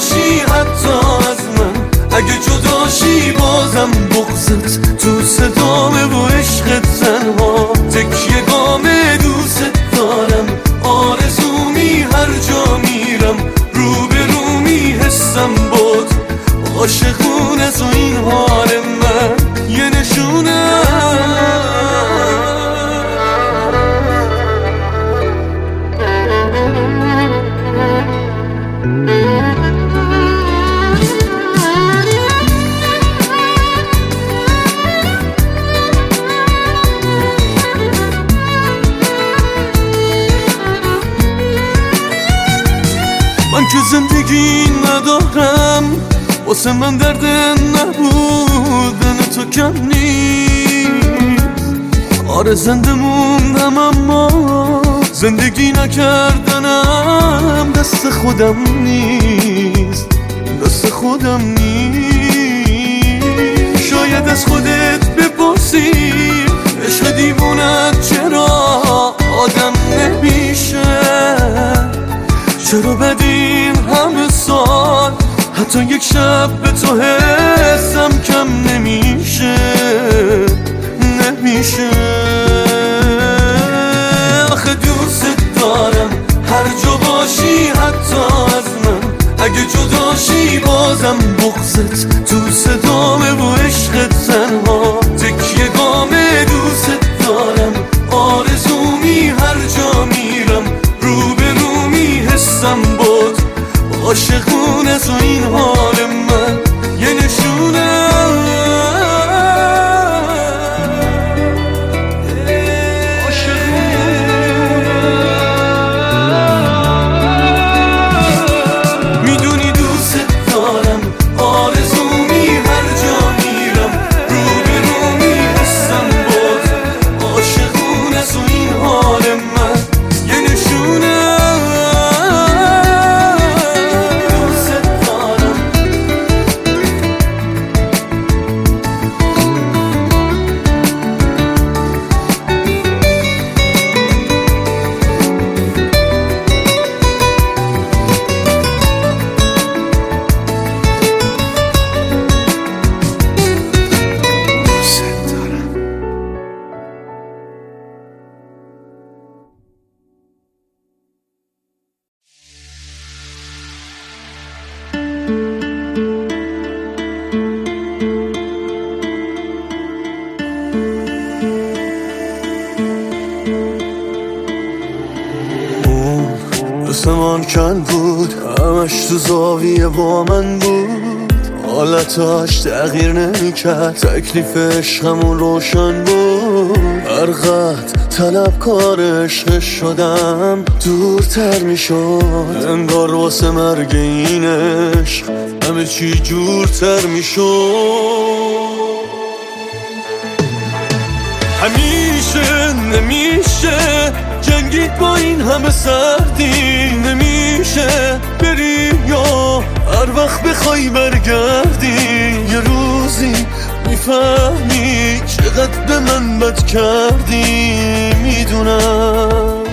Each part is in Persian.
جا باشی حتی از زنده موندم اما زندگی نکردنم دست خودم نیست دست خودم نیست. شاید از خودت بپرسی عشق دیوونت چرا آدم نمیشه؟ چرا بدین همه سال حتی یک شب به تو حسم کم نمیشه؟ نمیشه. بازم بغزت تو صدامه و عشق تنها. تکیه گامه دوست دارم. آرزومی هر جا میرم. رو به رو میحسم بود عاشقونه تو این حال زاویه با من بود. حالتاش تغییر نمی‌کرد. تکلیفش همون روشن بود. هر قد طلب کار عشق شدم دورتر می‌شد. انگار واسه مرگ این عشق همه چی جورتر می‌شد. همیشه نمیشه جنگید با این همه سردی. نمیشه بری یا هر وقت بخوای برگردی یه روزی می‌فهمی چقدر به من بد کردی. می‌دونم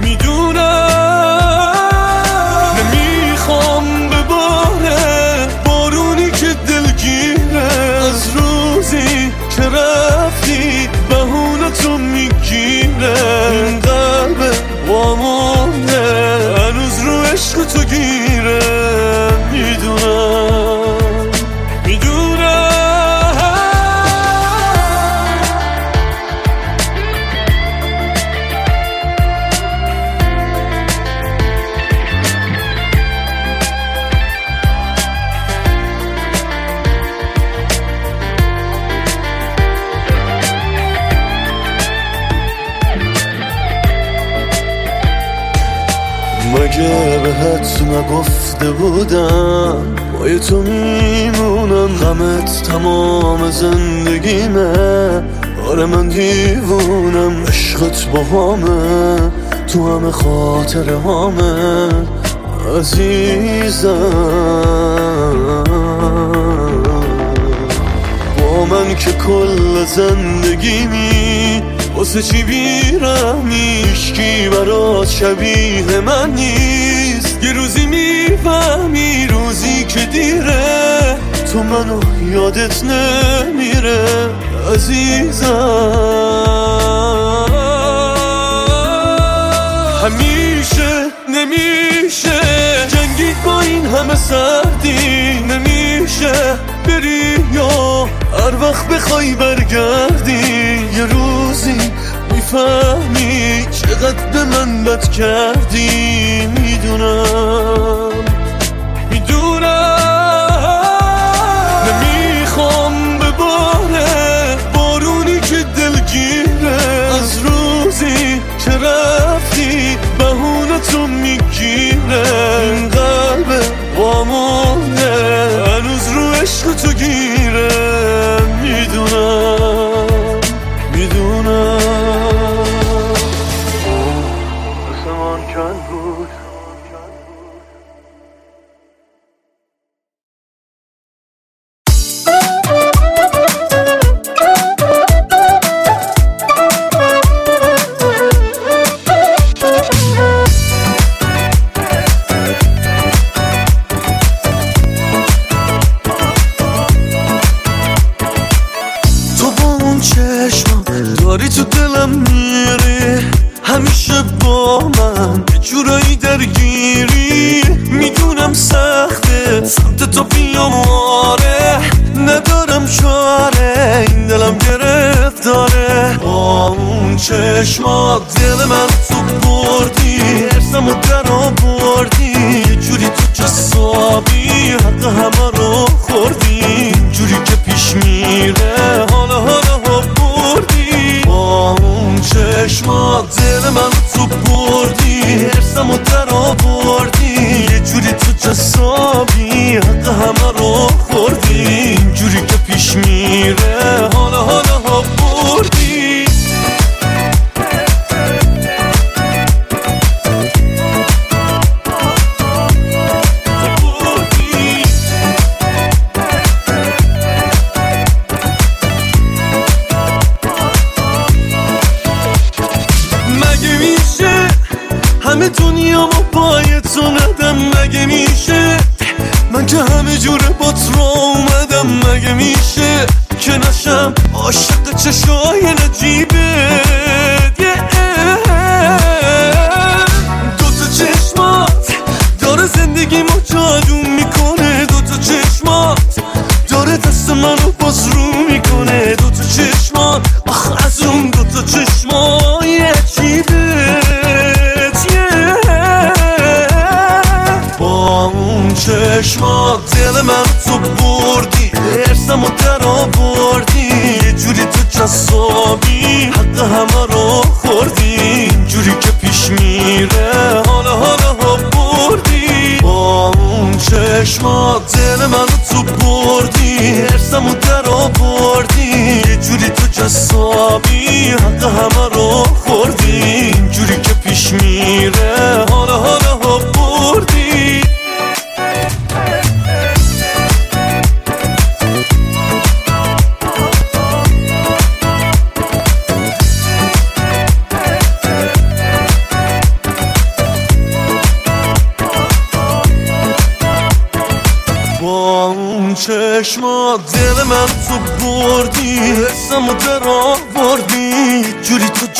می‌دونم. نمی‌خوام بباره بارونی که دلگیره. از روزی که رفتی بهونه تو می‌گیره. نگفته بودم با تو میمونم غمت تمام زندگیمه. آره من دیوونم عشقت با همه. تو همه خاطر همه. عزیزم. با من که کل زندگیمی واسه چی بیرم؟ کی برات شبیه من نیست یه روزی می‌فهمی روزی که دیره. تو منو یادت نمیره عزیزم. همیشه نمیشه جنگید با این همه سردی. نمیشه بری یا هر وقت بخوای برگردی. یه روزی می‌فهمی چقدر به من بد کردی می‌دونم. می‌دونم. همه رو چشمات دل من تو بردی ارسم و در آوردی. یه جوری تو جسابی حق همه رو خوردی. جوری که پیش میره حالا حالا ها بردی. با اون چشمات دل من تو بردی ارسم و در آوردی. جوری تو جسابی حق همه رو خوردی.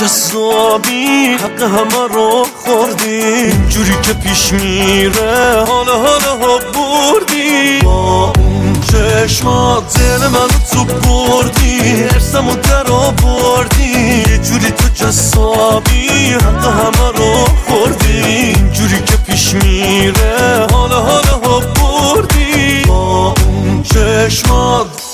جسابی حق همه رو خوردی جوری که پیش میره حالا حالا ها بردی با اون چشمات دل من تو بردی حسم و در آوردی جوری تو جسابی حق همه رو خوردی جوری که پیش میره حالا حالا ها بردی با اون چشمات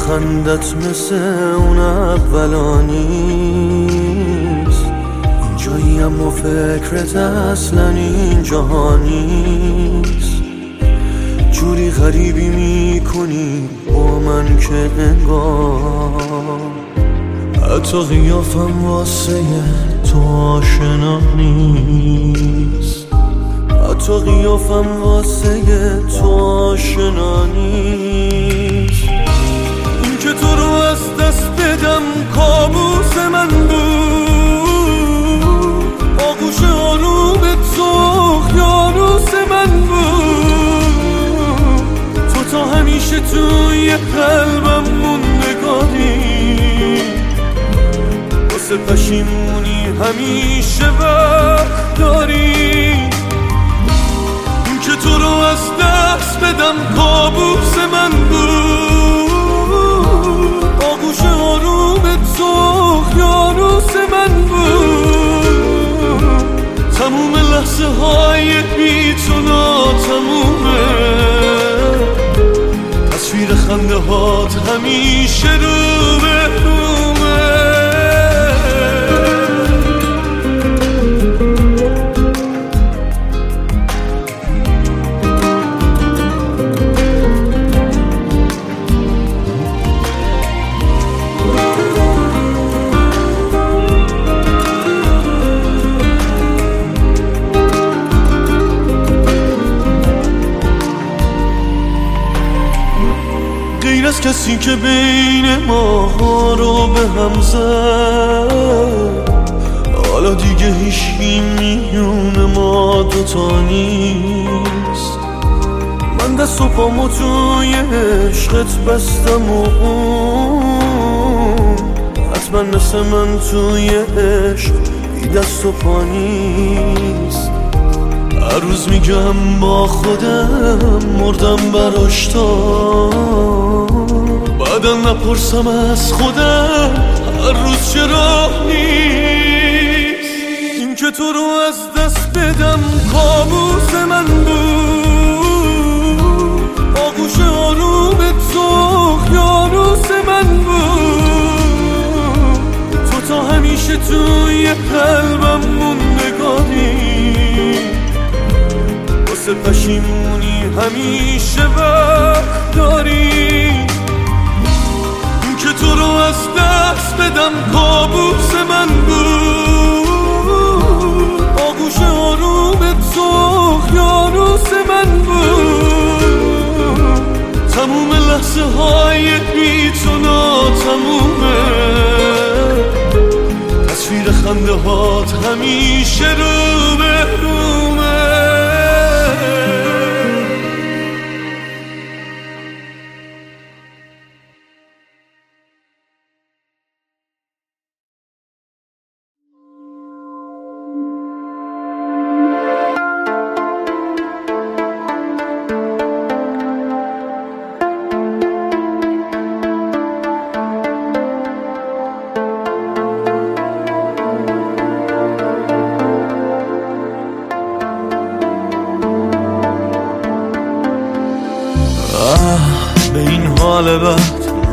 خندت مثل اون اولا نیست. اینجایی اما فکرت اصلا این نیست. جوری غریبی می‌کنی با من که انگار. حتی قیافم واسه تو آشنا نیست. حتی قیافم واسه تو آشنا نیست. بدم کابوس من بود آغوش تو یاروس من بود تو تا همیشه توی قلبم موندگاری واسه پشیمونی همیشه وقت داری که تو رو از دست بدم کابوس من بود لحظه های بی تو تمومه تصویر خنده هات همیشه رو کسی که بین ما رو به هم زد. حالا دیگه هیچی میون ما دوتا نیست. من دست و پامو توی عشقت بستم و اون. حتما مثل من توی عشق بی دست و پا نیست. هر روز میگم با خودم مردم براش بعدا نپرسم از خودم هر روز چرا نیست این که تو رو از دست بدم کابوس من بود آغوش آروم تو یاروس من بود تو تا همیشه توی قلبم موندگاری واسه پشیمونی همیشه وقت داری رو از دست بدم کابوس من بود. آگوش آروم تو یاروس من بود. تموم لحظه های بی تمومه تصویر خنده هات همیشه رو به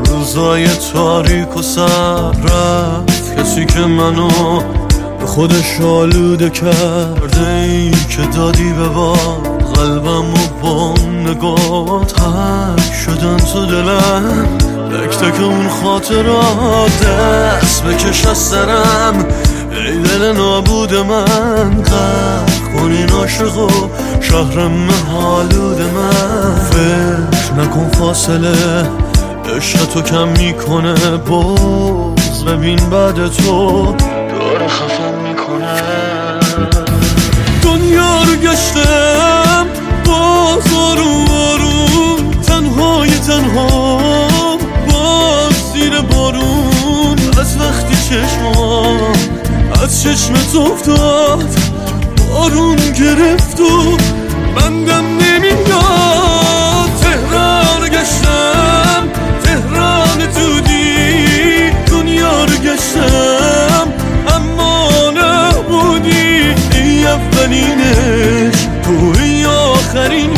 روزای تاریک و سر رفت کسی که منو به خودش آلوده کرده ای که دادی به باد قلبم و با نگاه تک شدن تو دلم. تک تک اون خاطرات دست بکش از سرم. ای دل نابود من قرق کنین عاشق و شهرم حالود من. فکر نکن فاصله عشق تو کم می‌کنه. باز ببین بعد تو. داره خفم می‌کنه. دنیا رو گشتم باز آروم آروم. تنهای تنها باز زیر بارون. از وقتی چشمام از چشمت افتاد بارون گرفت و بندم نمیاد تهران گشتم تهران دودی دنیا رو گشتم اما نبودی ای اولینش توی آخرین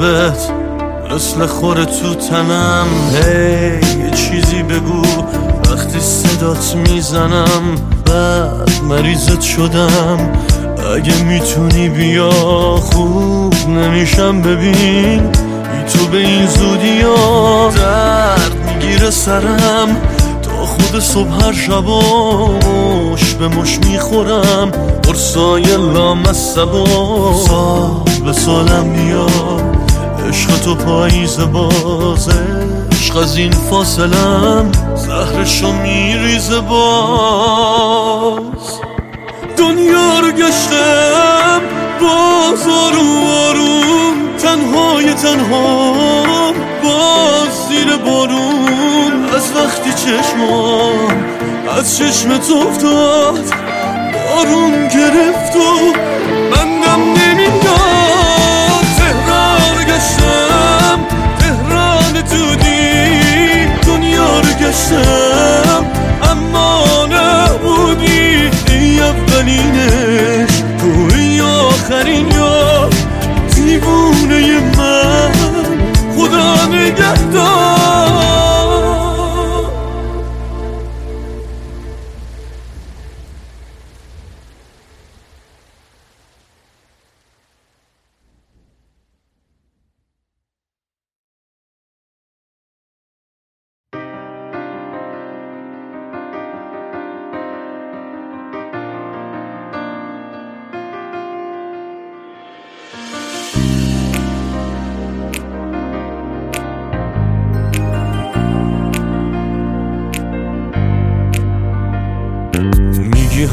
تبت مثل خوره تو تنم. هی یه چیزی بگو. وقتی صدات می‌زنم بعد مریضت شدم. اگه می‌تونی بیا خوب نمیشم ببین. بی تو به این زودی ها درد می‌گیره سرم. تا خود صبح هر شب مش به مش می‌خورم. قرصای لامصبا سال به سالم میاد. عشق تو پاییز بازه عشق از این فاصلم زهرشو میریزه باز. دنیا رو گشتم باز آروم آروم تنهای تنها باز زیر بارون. از وقتی چشمام از چشمت افتاد بارون گرفت و بندم نمی‌داد دنیا رو گشتم اما نبودی ای اولینش توی آخرین یا دیوونه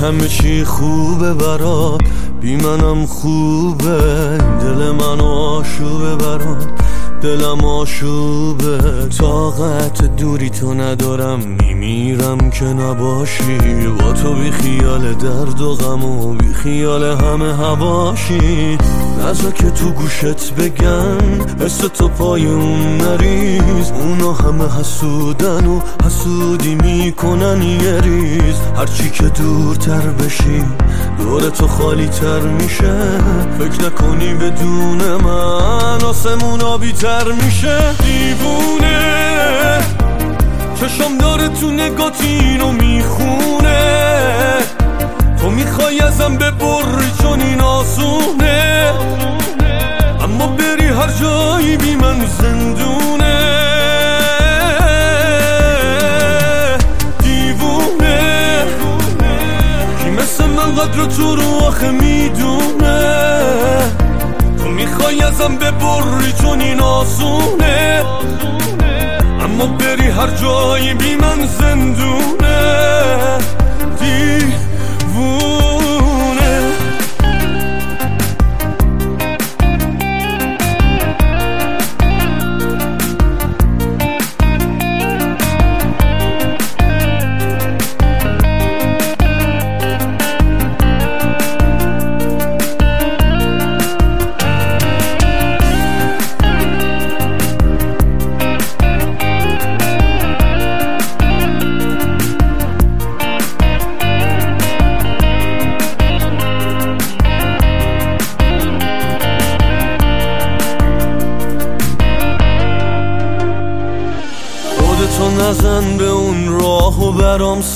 همه چی خوبه برات. بی منم خوبه. دل من آشوبه برات. دلم آشوبه طاقت دوری تو ندارم میمیرم که نباشی. با تو بی خیال درد و غم و بی خیال همه هواشی نزا که تو گوشت بگن حس تو پای اون نریز اونا همه حسودن و حسودی می‌کنن یه ریز. هرچی که دورتر بشی دور تو خالی تر میشه. فکر نکنی بدون من آسمون آبی تر میشه دیوونه. چشم داره تو نگات اینو می‌خونه. تو می‌خوای ازم ببری چون این آسونه. اما بری هر جایی بی من زندونه. دیوونه. کی مثل من قدر تو رو آخه می‌دونه. تو می‌خوای ازم ببری چون این آسونه. اما بری هر جایی بی من زندونه.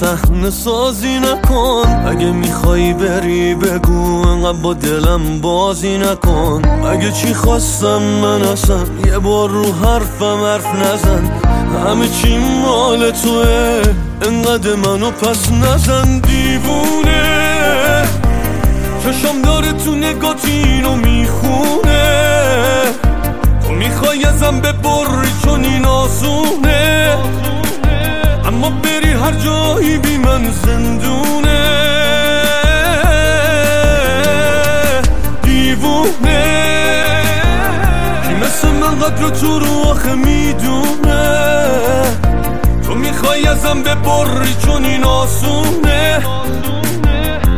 صحنه سازی نکن. اگه میخوایی بری بگو انقدر با دلم بازی نکن. اگه چی خواستم من اصلا یه بار رو حرفم حرف نزن. همه چی مال توه. انقدر منو پس نزن دیوونه. چشم داره تو نگات اینو می‌خونه. تو می‌خوای ازم ببری چون این آسونه. اما بری هر جایی بی من زندونه دیوونه کی مثل من قدر تو رو آخه می‌دونه تو می‌خوای ازم ببری چون این آسونه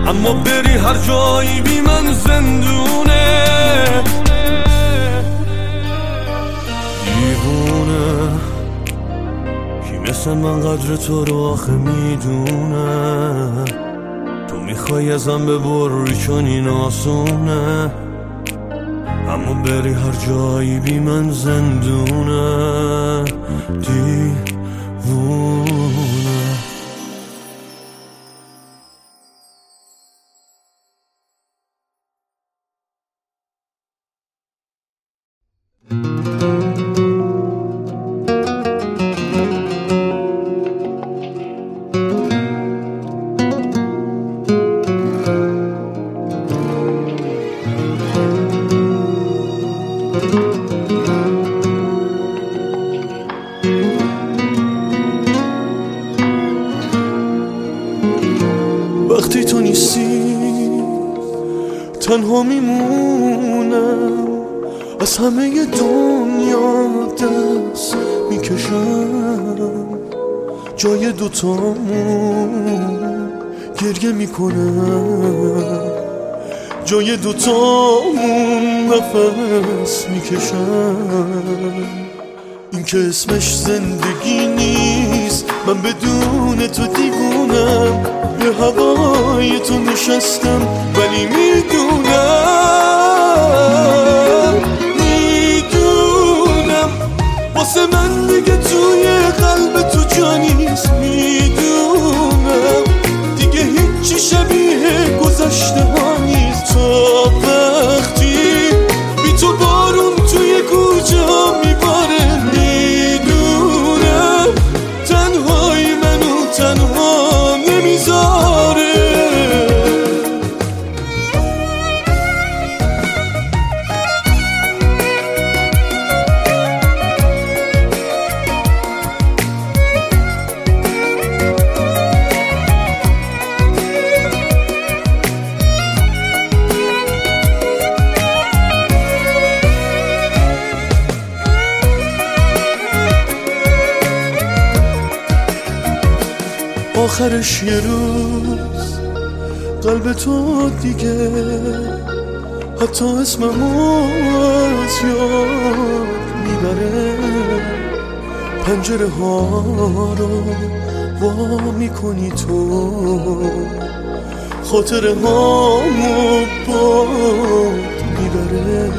اما بری هر جایی بی من زندونه مثل من قدر تو رو آخه می‌دونه تو می‌خوای ازم ببری چون این آسونه. اما بری هر جایی بی من زندونه. دیوونه. می‌کشم جای دوتامون گریه می‌کنم جای دوتامون نفس می‌کشم این که اسمش زندگی نیست. من بدون تو دیوونم. به هوای تو نشستم ولی می‌دونم. می‌دونم. واسه من قلب تو جا نیست می‌دونم. دیگه هیچی شبیه گذشته ها نیست. تا وقتی بی تو بارون آخرش یه روز قلب تو دیگه. حتی اسممو از یاد می‌بره. پنجره ها رو وا می‌کنی تو. خاطره هامو باد می‌بره.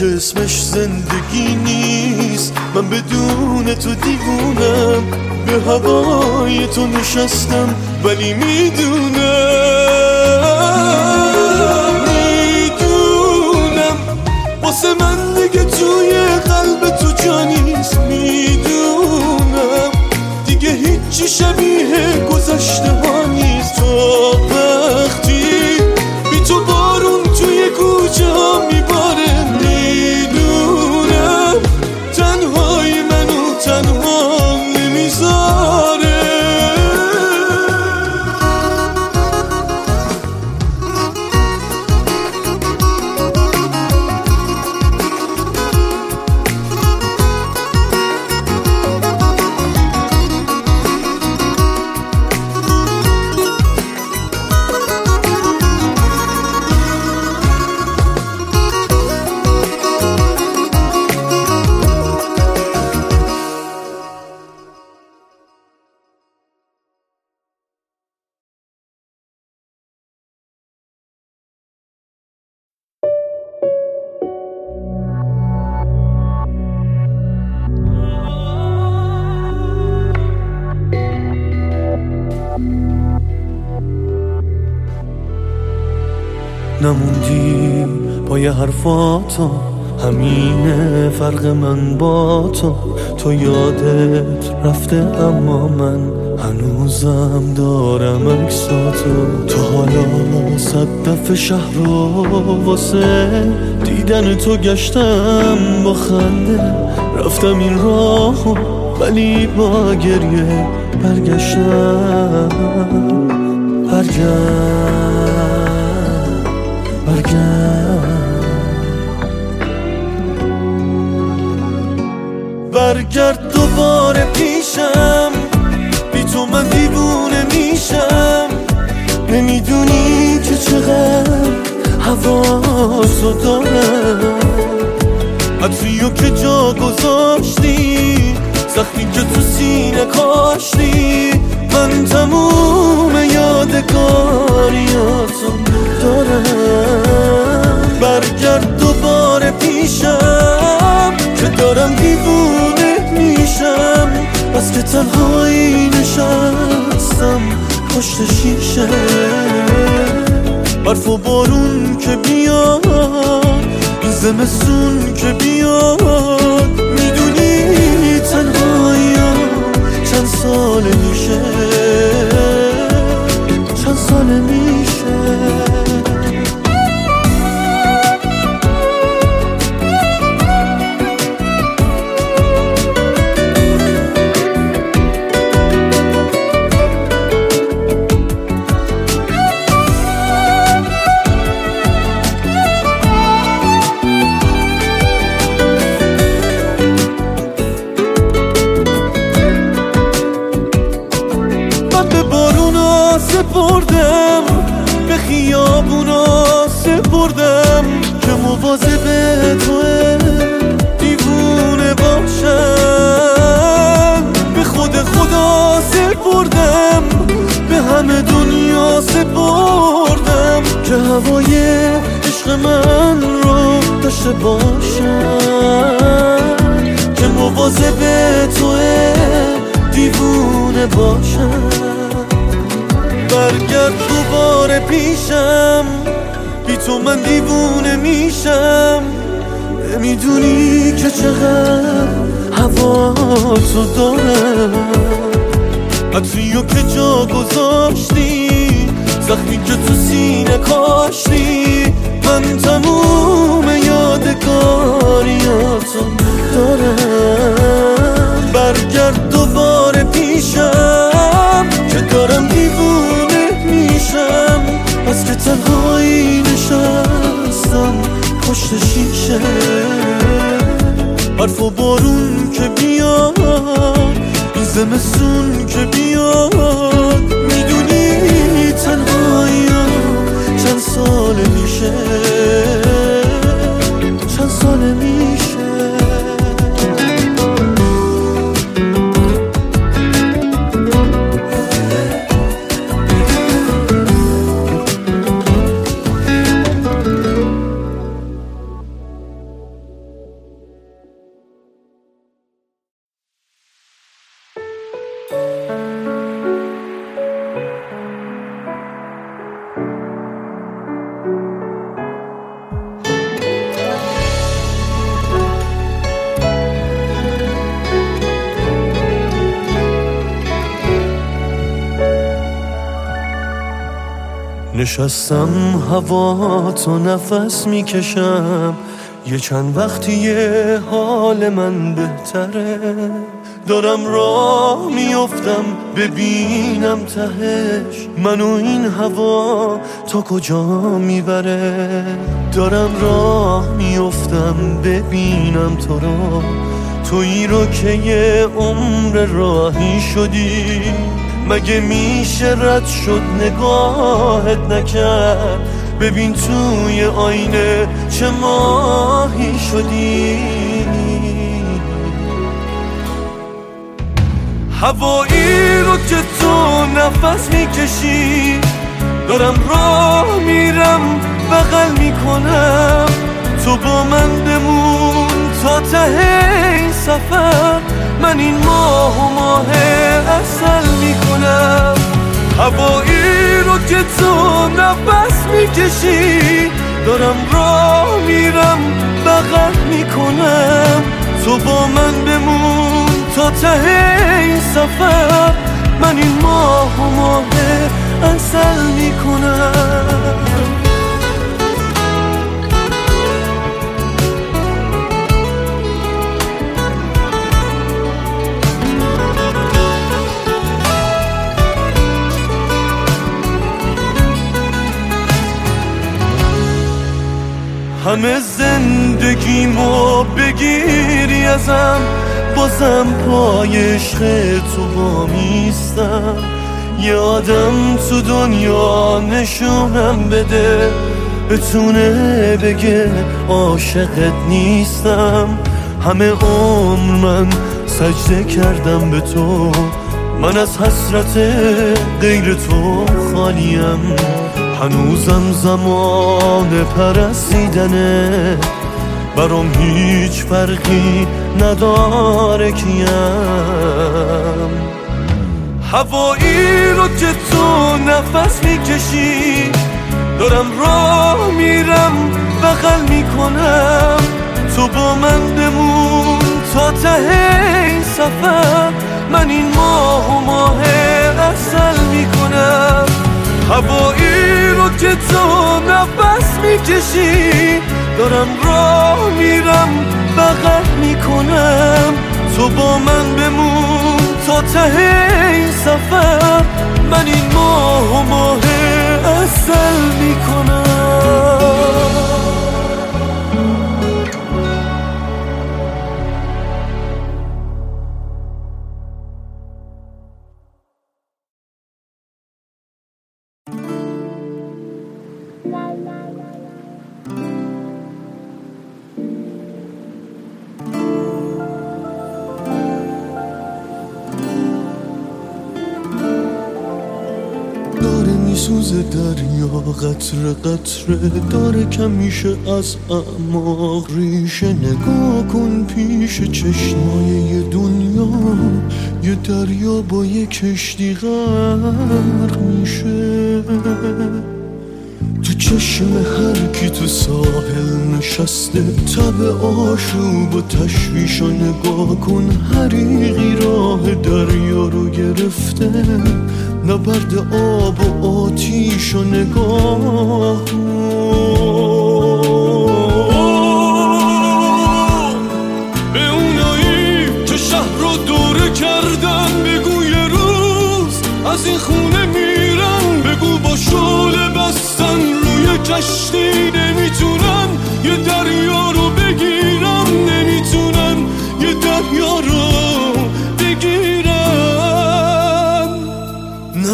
که اسمش زندگی نیست. من بدون تو دیوونم به هوای تو نشستم ولی می‌دونم می‌دونم. واسه من دیگه توی قلب تو جا نیست. می‌دونم دیگه هیچی شبیه گذشته ها نیست. تا حرفاتو همینه فرق من با تو. تو یادت رفته اما من هنوزم دارم اکساتو تو حالا صد دفعه شهر رو واسه دیدن تو گشتم با خنده. رفتم این راهو ولی با گریه برگشتم. برگشت برگرد برگرد دوباره پیشم. بی تو من دیوونه میشم. نمی‌دونی که چقدر حواسو دارم. عطریو که جا گذاشتی زخمی که تو سینه کاشتی. من تموم یادگاریاتو دارم. برگرد دوباره پیشم که دارم دیوونه میشم. بس که تنهایی نشستم پشت شیشه. برف و بارون که بیاد این سون که بیاد. تو من دیوونه میشم. نمی‌دونی که چقدر هوا تو دارم عطریو که جا گذاشتی زخمی که تو سینه کاشتی من تموم یادگاریاتو دارم. برگرد پشت شیشه. برف و بارون که بیاد این زمستون که بیاد. می‌دونی تنهایی چند سال میشه. نشستم هوا تو نفس می‌کشم. یه چند وقتی حال من بهتره. دارم راه میفتم ببینم تهش. منو این هوا تا کجا می‌بره؟ دارم راه میفتم ببینم تو رو. تویی رو که یه عمر راهی شدی. مگه میشه رد شد نگاهت نکرد؟ ببین توی آینه چه ماهی شدی. هوایی رو که تو نفس می‌کشی دارم راه میرم بغل می‌کنم. تو با من بمون تا ته این سفر. من این ماه و ماه اصل می‌کنم. هوایی رو که تو نفس می‌کشی دارم راه میرم بغل می‌کنم. تو با من بمون تا ته این سفر. من این ماه و ماه اصل می‌کنم. همه زندگیمو بگیری ازم. بازم پای عشق تو با میستم یه آدم تو دنیا نشونم بده. بتونه بگه عاشقت نیستم. همه عمر من سجده کردم به تو. من از حسرت غیر تو خالیم. هنوزم زمان پرسیدنه برام هیچ فرقی نداره کیم. هوایی رو که تو نفس می‌کشی دارم راه میرم بغل می‌کنم. تو با من بمون تا ته این سفر. من این ماه و ماه اصل می‌کنم. هوایی رو که تو نفس می‌کشی دارم راه میرم بغل می‌کنم. تو با من بمون تا ته این سفر. من این ماه و ماه اصل می‌کنم. میسوزه دریا قطر قطره داره کمیشه از اعماق. ریشه نگاه کن پیش چشمای دنیا یه دریا با یه کشتی غرق میشه. تو چشم هر کی تو ساحل نشسته تب آشوب و تشویش نگاه کن حریقی راه دریا رو گرفته. نبرد آب و آتیش و نگاه به اونایی که شهر رو دوره کردن بگو یه روز از این خونه میرن بگو با شول بستن روی کشتی. نمی‌تونن یه دریا رو بگیرن نمی‌تونن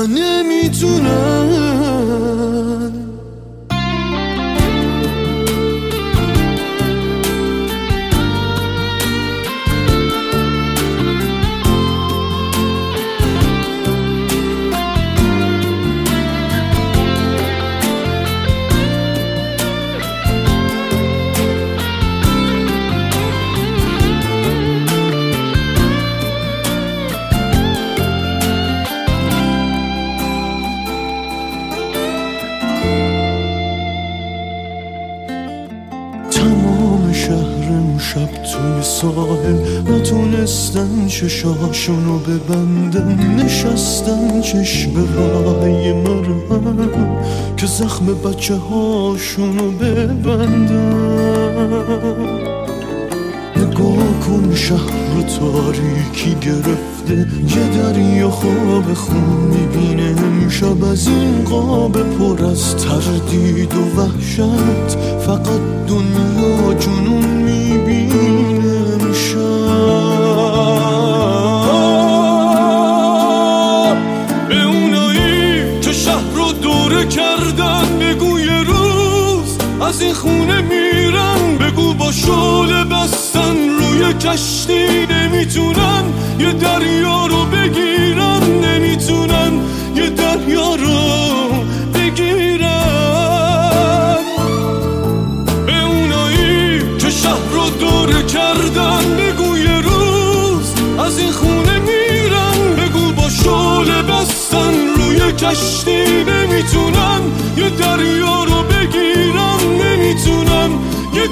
نمی‌تونن نتونستن چشاشونو ببندن نشستن چشم رای مرهم که زخم بچه هاشونو ببندن نگاه کن شهر تاریکی گرفته یه دریا خواب خون می‌بینه. امشب از این قاب پر از تردید و وحشت فقط دنیا جنون شول بستن روی کشتی نمی‌تونن. یه دریا رو بگیرن نمی‌تونن یه دریا رو بگیرن. به اونایی که شهر رو دوره کردن بگو یه روز از این خونه میرن. بگو با شول بستن روی کشتی نمی‌تونن. یه دریا رو بگیرن نمی‌تونن یه